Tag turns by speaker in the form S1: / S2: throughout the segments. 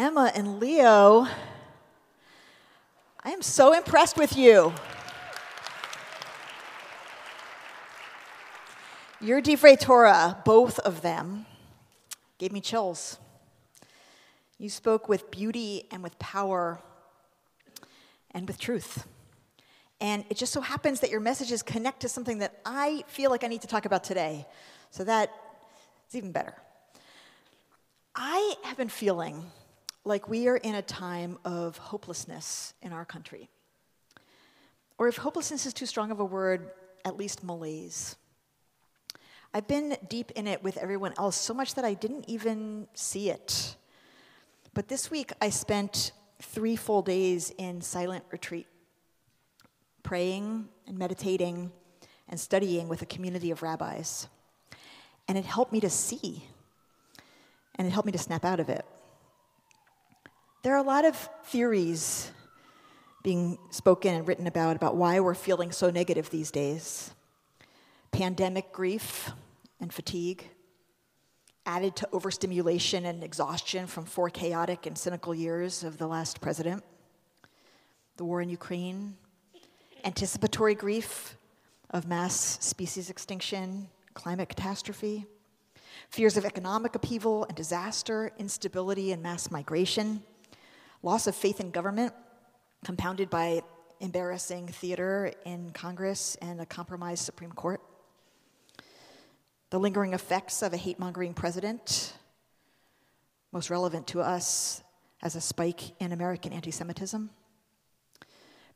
S1: Emma and Leo, I am so impressed with you. Your Divrei Torah, both of them, gave me chills. You spoke with beauty and with power and with truth. And it just so happens that your messages connect to something that I feel like I need to talk about today. So that is even better. I have been feeling like we are in a time of hopelessness in our country. Or if hopelessness is too strong of a word, at least malaise. I've been deep in it with everyone else, so much that I didn't even see it. But this week I spent three full days in silent retreat, praying and meditating and studying with a community of rabbis. And it helped me to see, and it helped me to snap out of it. There are a lot of theories being spoken and written about about why we're feeling so negative these days. Pandemic grief and fatigue, added to overstimulation and exhaustion from four chaotic and cynical years of the last president. The war in Ukraine, anticipatory grief of mass species extinction, climate catastrophe, fears of economic upheaval and disaster, instability and mass migration loss of faith in government, compounded by embarrassing theater in Congress and a compromised Supreme Court, the lingering effects of a hate mongering president, most relevant to us as a spike in American anti Semitism,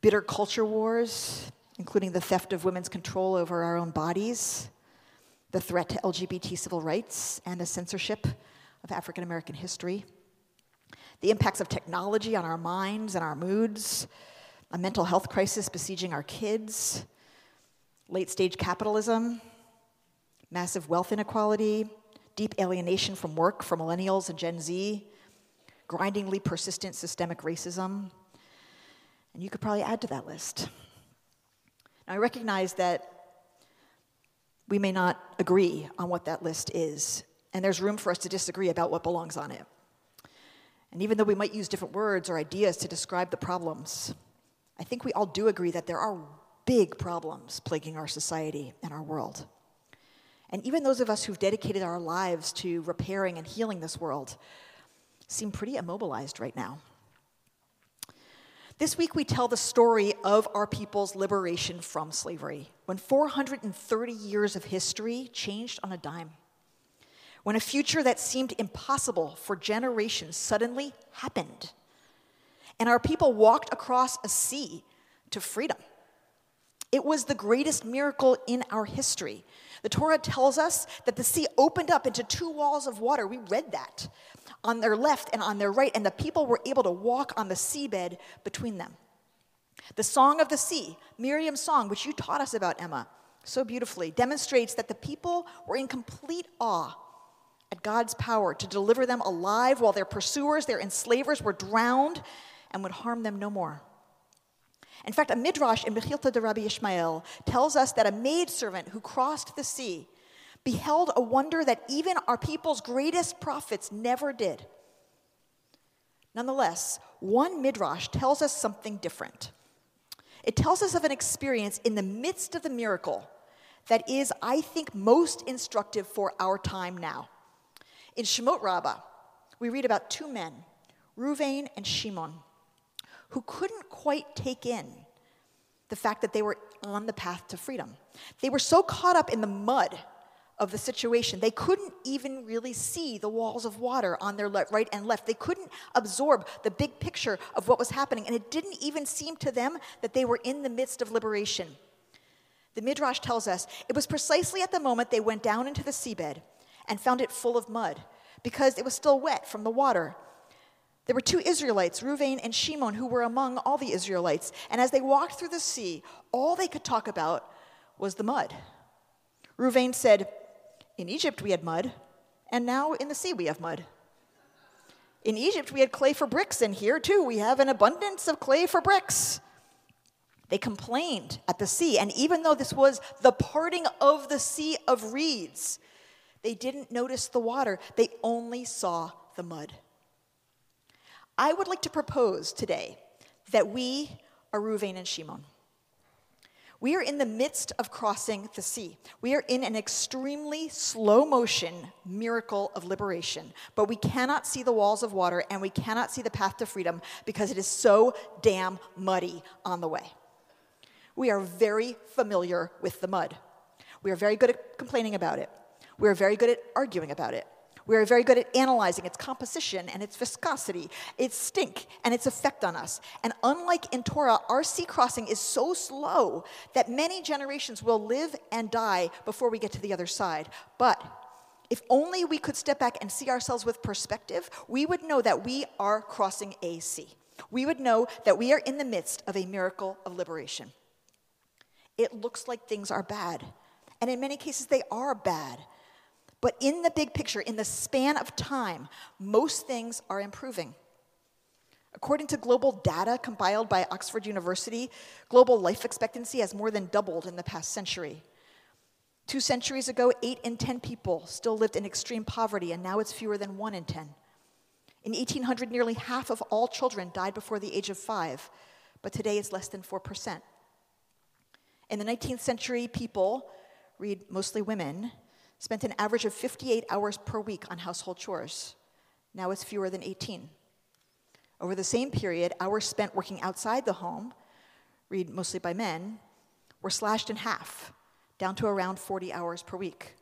S1: bitter culture wars, including the theft of women's control over our own bodies, the threat to LGBT civil rights, and the censorship of African American history the impacts of technology on our minds and our moods, a mental health crisis besieging our kids, late stage capitalism, massive wealth inequality, deep alienation from work for millennials and Gen Z, grindingly persistent systemic racism. And you could probably add to that list. Now, I recognize that we may not agree on what that list is, and there's room for us to disagree about what belongs on it. And even though we might use different words or ideas to describe the problems, I think we all do agree that there are big problems plaguing our society and our world. And even those of us who've dedicated our lives to repairing and healing this world seem pretty immobilized right now. This week, we tell the story of our people's liberation from slavery, when 430 years of history changed on a dime when a future that seemed impossible for generations suddenly happened. And our people walked across a sea to freedom. It was the greatest miracle in our history. The Torah tells us that the sea opened up into two walls of water. We read that on their left and on their right, and the people were able to walk on the seabed between them. The Song of the Sea, Miriam's song, which you taught us about, Emma, so beautifully, demonstrates that the people were in complete awe at God's power to deliver them alive while their pursuers, their enslavers, were drowned and would harm them no more. In fact, a midrash in Mechilta de Rabbi Ishmael tells us that a maidservant who crossed the sea beheld a wonder that even our people's greatest prophets never did. Nonetheless, one midrash tells us something different. It tells us of an experience in the midst of the miracle that is, I think, most instructive for our time now. In Shemot Rabbah, we read about two men, Reuven and Shimon, who couldn't quite take in the fact that they were on the path to freedom. They were so caught up in the mud of the situation, they couldn't even really see the walls of water on their le- right and left. They couldn't absorb the big picture of what was happening, and it didn't even seem to them that they were in the midst of liberation. The Midrash tells us it was precisely at the moment they went down into the seabed and found it full of mud because it was still wet from the water. There were two Israelites, Reuven and Shimon, who were among all the Israelites. And as they walked through the sea, all they could talk about was the mud. Reuven said, In Egypt we had mud, and now in the sea we have mud. In Egypt we had clay for bricks, and here too we have an abundance of clay for bricks. They complained at the sea, and even though this was the parting of the sea of reeds, they didn't notice the water, they only saw the mud. I would like to propose today that we are Reuven and Shimon. We are in the midst of crossing the sea. We are in an extremely slow motion miracle of liberation, but we cannot see the walls of water and we cannot see the path to freedom because it is so damn muddy on the way. We are very familiar with the mud. We are very good at complaining about it. We are very good at arguing about it. We are very good at analyzing its composition and its viscosity, its stink, and its effect on us. And unlike in Torah, our sea crossing is so slow that many generations will live and die before we get to the other side. But if only we could step back and see ourselves with perspective, we would know that we are crossing a sea. We would know that we are in the midst of a miracle of liberation. It looks like things are bad. And in many cases, they are bad. But in the big picture, in the span of time, most things are improving. According to global data compiled by Oxford University, global life expectancy has more than doubled in the past century. Two centuries ago, 8 in 10 people still lived in extreme poverty, and now it's fewer than 1 in 10. In 1800, nearly half of all children died before the age of five, but today it's less than 4%. In the 19th century, people, read mostly women, spent an average of 58 hours per week on household chores. Now it's fewer than 18. Over the same period, hours spent working outside the home, read mostly by men, were slashed in half, down to around 40 hours per week.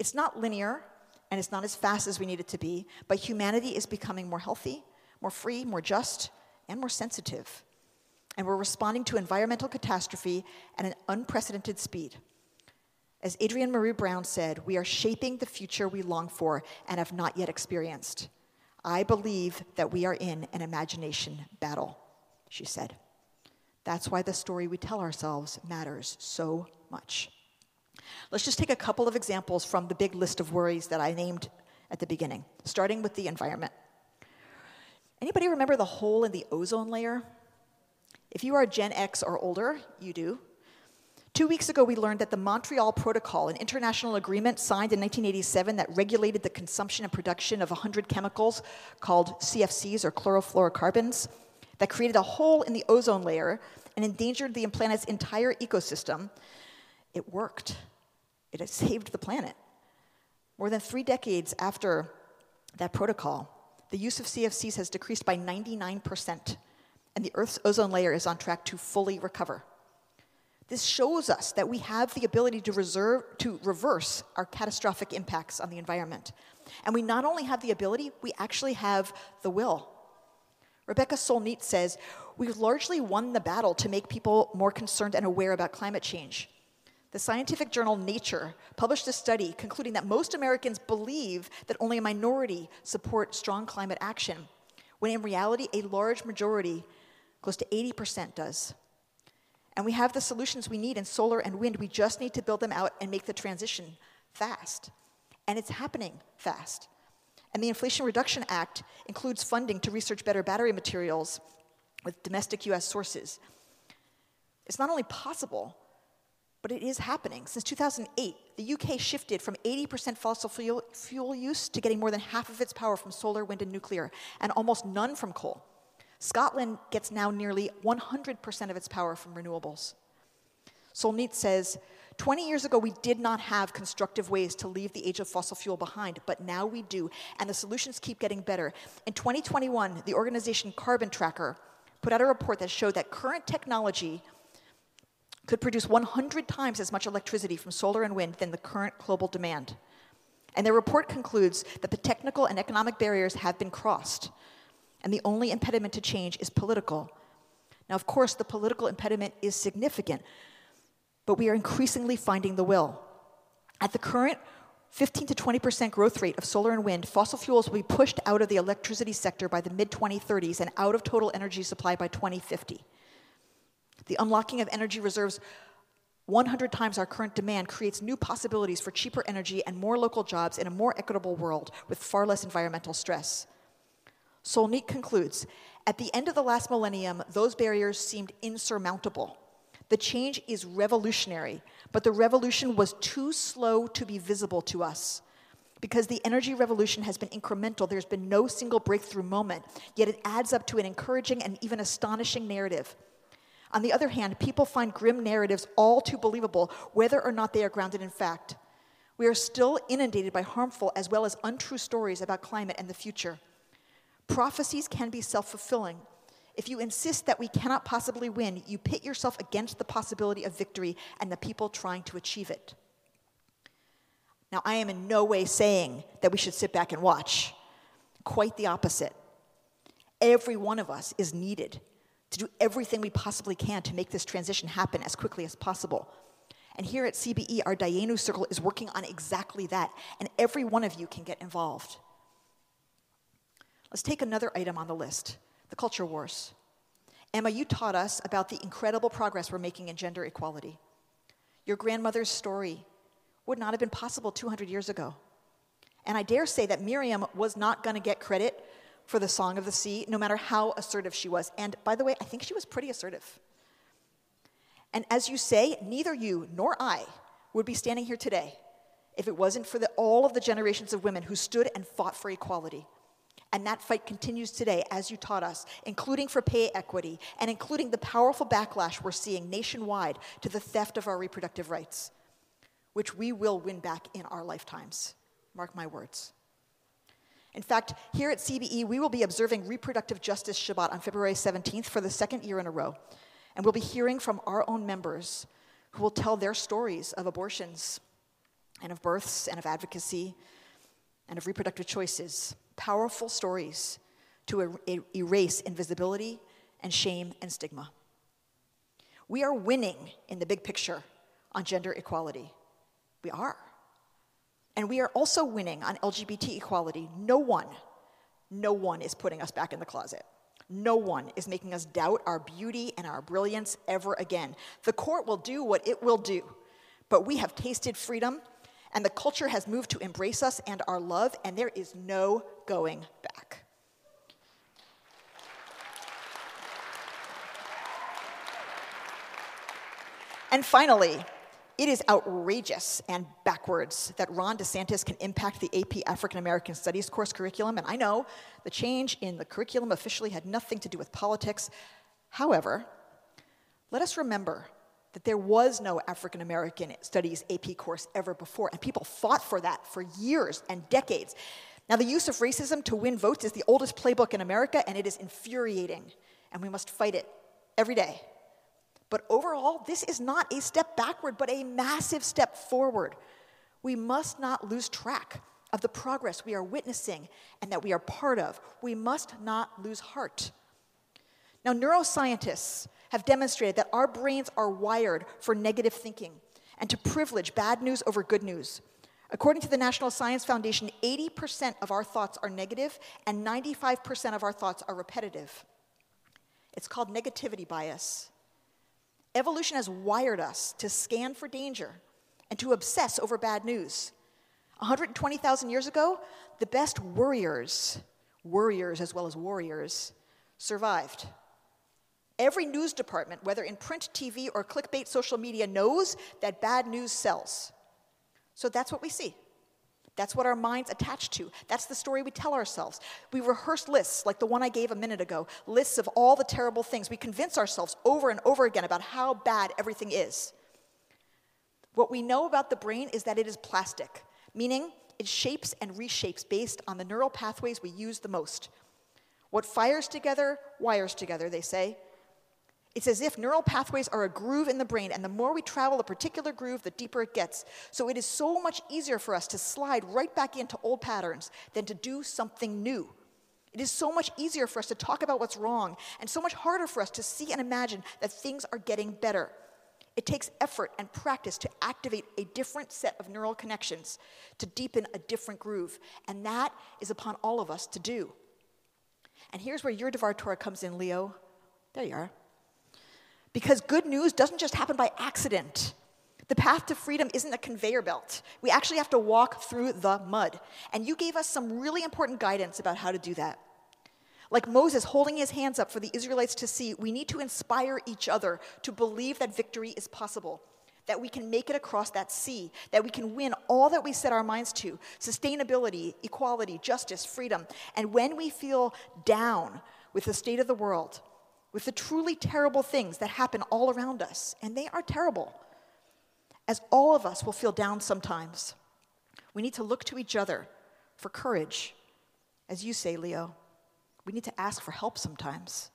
S1: It's not linear, and it's not as fast as we need it to be, but humanity is becoming more healthy, more free, more just, and more sensitive. And we're responding to environmental catastrophe at an unprecedented speed. As Adrienne Maree Brown said, we are shaping the future we long for and have not yet experienced. I believe that we are in an imagination battle, she said. That's why the story we tell ourselves matters so much. Let's just take a couple of examples from the big list of worries that I named at the beginning, starting with the environment. Anybody remember the hole in the ozone layer? If you are Gen X or older, you do. Two weeks ago, we learned that the Montreal Protocol, an international agreement signed in 1987 that regulated the consumption and production of 100 chemicals called CFCs or chlorofluorocarbons, that created a hole in the ozone layer and endangered the planet's entire ecosystem, it worked. It saved the planet. More than three decades after that protocol, the use of CFCs has decreased by 99%, and the Earth's ozone layer is on track to fully recover. This shows us that we have the ability to, reserve, to reverse our catastrophic impacts on the environment. And we not only have the ability, we actually have the will. Rebecca Solnit says, We've largely won the battle to make people more concerned and aware about climate change. The scientific journal Nature published a study concluding that most Americans believe that only a minority support strong climate action, when in reality, a large majority, close to 80%, does. And we have the solutions we need in solar and wind. We just need to build them out and make the transition fast. And it's happening fast. And the Inflation Reduction Act includes funding to research better battery materials with domestic US sources. It's not only possible, but it is happening. Since 2008, the UK shifted from 80% fossil fuel, fuel use to getting more than half of its power from solar, wind, and nuclear, and almost none from coal. Scotland gets now nearly 100% of its power from renewables. Solnit says, 20 years ago, we did not have constructive ways to leave the age of fossil fuel behind, but now we do, and the solutions keep getting better. In 2021, the organization Carbon Tracker put out a report that showed that current technology could produce 100 times as much electricity from solar and wind than the current global demand. And their report concludes that the technical and economic barriers have been crossed and the only impediment to change is political. Now, of course, the political impediment is significant, but we are increasingly finding the will. At the current 15 to 20% growth rate of solar and wind, fossil fuels will be pushed out of the electricity sector by the mid 2030s and out of total energy supply by 2050. The unlocking of energy reserves 100 times our current demand creates new possibilities for cheaper energy and more local jobs in a more equitable world with far less environmental stress. Solnit concludes At the end of the last millennium, those barriers seemed insurmountable. The change is revolutionary, but the revolution was too slow to be visible to us. Because the energy revolution has been incremental, there's been no single breakthrough moment, yet it adds up to an encouraging and even astonishing narrative. On the other hand, people find grim narratives all too believable, whether or not they are grounded in fact. We are still inundated by harmful as well as untrue stories about climate and the future. Prophecies can be self fulfilling. If you insist that we cannot possibly win, you pit yourself against the possibility of victory and the people trying to achieve it. Now, I am in no way saying that we should sit back and watch. Quite the opposite. Every one of us is needed to do everything we possibly can to make this transition happen as quickly as possible. And here at CBE, our Dayenu Circle is working on exactly that, and every one of you can get involved. Let's take another item on the list the culture wars. Emma, you taught us about the incredible progress we're making in gender equality. Your grandmother's story would not have been possible 200 years ago. And I dare say that Miriam was not going to get credit for the Song of the Sea, no matter how assertive she was. And by the way, I think she was pretty assertive. And as you say, neither you nor I would be standing here today if it wasn't for the, all of the generations of women who stood and fought for equality. And that fight continues today, as you taught us, including for pay equity and including the powerful backlash we're seeing nationwide to the theft of our reproductive rights, which we will win back in our lifetimes. Mark my words. In fact, here at CBE, we will be observing Reproductive Justice Shabbat on February 17th for the second year in a row. And we'll be hearing from our own members who will tell their stories of abortions and of births and of advocacy and of reproductive choices powerful stories to er- er- erase invisibility and shame and stigma. We are winning in the big picture on gender equality. We are. And we are also winning on LGBT equality. No one, no one is putting us back in the closet. No one is making us doubt our beauty and our brilliance ever again. The court will do what it will do, but we have tasted freedom and the culture has moved to embrace us and our love, and there is no going back. And finally, it is outrageous and backwards that Ron DeSantis can impact the AP African American Studies course curriculum. And I know the change in the curriculum officially had nothing to do with politics. However, let us remember that there was no African American Studies AP course ever before, and people fought for that for years and decades. Now, the use of racism to win votes is the oldest playbook in America, and it is infuriating, and we must fight it every day. But overall, this is not a step backward, but a massive step forward. We must not lose track of the progress we are witnessing and that we are part of. We must not lose heart. Now, neuroscientists have demonstrated that our brains are wired for negative thinking and to privilege bad news over good news. According to the National Science Foundation, 80% of our thoughts are negative and 95% of our thoughts are repetitive. It's called negativity bias. Evolution has wired us to scan for danger and to obsess over bad news. 120,000 years ago, the best worriers, worriers as well as warriors, survived. Every news department, whether in print, TV, or clickbait social media, knows that bad news sells. So that's what we see. That's what our minds attach to. That's the story we tell ourselves. We rehearse lists like the one I gave a minute ago lists of all the terrible things. We convince ourselves over and over again about how bad everything is. What we know about the brain is that it is plastic, meaning it shapes and reshapes based on the neural pathways we use the most. What fires together, wires together, they say. It's as if neural pathways are a groove in the brain, and the more we travel a particular groove, the deeper it gets. So it is so much easier for us to slide right back into old patterns than to do something new. It is so much easier for us to talk about what's wrong, and so much harder for us to see and imagine that things are getting better. It takes effort and practice to activate a different set of neural connections, to deepen a different groove, and that is upon all of us to do. And here's where your Devar Torah comes in, Leo. There you are. Because good news doesn't just happen by accident. The path to freedom isn't a conveyor belt. We actually have to walk through the mud. And you gave us some really important guidance about how to do that. Like Moses holding his hands up for the Israelites to see, we need to inspire each other to believe that victory is possible. that we can make it across that sea, that we can win all that we set our minds to sustainability, equality, justice, freedom. And when we feel down with the state of the world, with the truly terrible things that happen all around us, and they are terrible, as all of us will feel down sometimes, we need to look to each other for courage. As you say, Leo, we need to ask for help sometimes,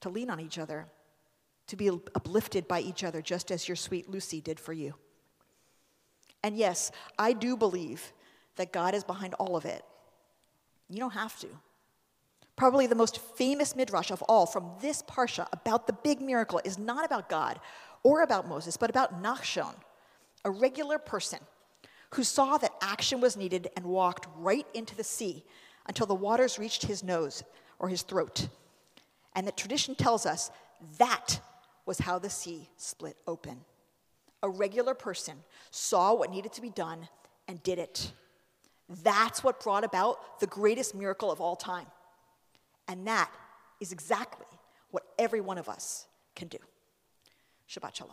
S1: to lean on each other to be uplifted by each other, just as your sweet Lucy did for you. And yes, I do believe that God is behind all of it. You don't have to. Probably the most famous midrash of all from this parsha about the big miracle is not about God or about Moses, but about Nachshon, a regular person who saw that action was needed and walked right into the sea until the waters reached his nose or his throat. And the tradition tells us that was how the sea split open. A regular person saw what needed to be done and did it. That's what brought about the greatest miracle of all time. And that is exactly what every one of us can do. Shabbat Shalom.